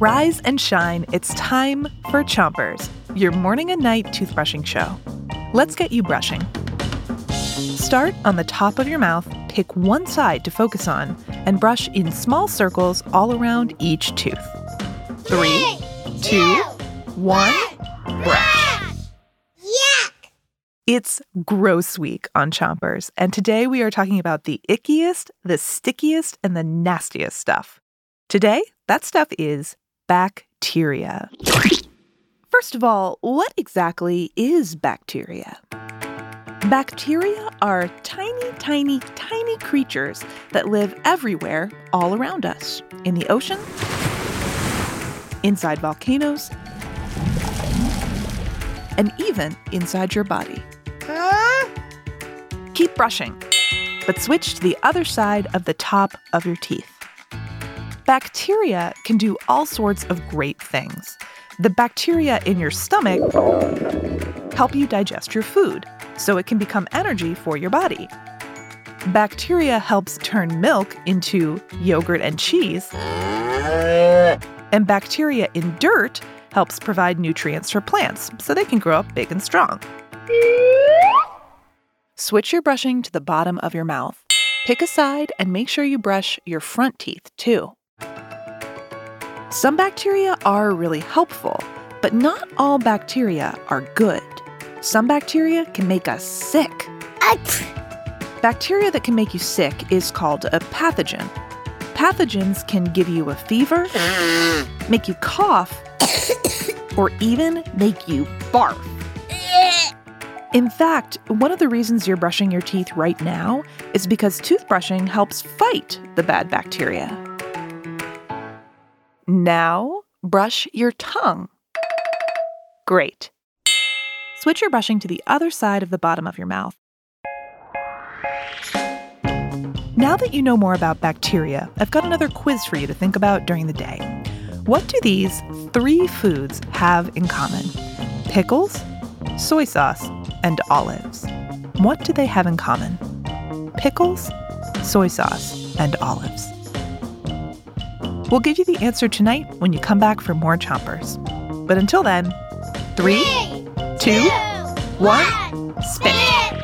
Rise and shine. It's time for Chompers, your morning and night toothbrushing show. Let's get you brushing. Start on the top of your mouth, pick one side to focus on, and brush in small circles all around each tooth. Three, two, one, brush. Yuck! It's Gross Week on Chompers, and today we are talking about the ickiest, the stickiest, and the nastiest stuff. Today, that stuff is bacteria. First of all, what exactly is bacteria? Bacteria are tiny, tiny, tiny creatures that live everywhere all around us in the ocean, inside volcanoes, and even inside your body. Huh? Keep brushing, but switch to the other side of the top of your teeth. Bacteria can do all sorts of great things. The bacteria in your stomach help you digest your food so it can become energy for your body. Bacteria helps turn milk into yogurt and cheese. And bacteria in dirt helps provide nutrients for plants so they can grow up big and strong. Switch your brushing to the bottom of your mouth. Pick a side and make sure you brush your front teeth too. Some bacteria are really helpful, but not all bacteria are good. Some bacteria can make us sick. Ach! Bacteria that can make you sick is called a pathogen. Pathogens can give you a fever, make you cough, or even make you barf. In fact, one of the reasons you're brushing your teeth right now is because toothbrushing helps fight the bad bacteria. Now, brush your tongue. Great. Switch your brushing to the other side of the bottom of your mouth. Now that you know more about bacteria, I've got another quiz for you to think about during the day. What do these three foods have in common? Pickles, soy sauce, and olives. What do they have in common? Pickles, soy sauce, and olives. We'll give you the answer tonight when you come back for more chompers. But until then, three, two, one, spit.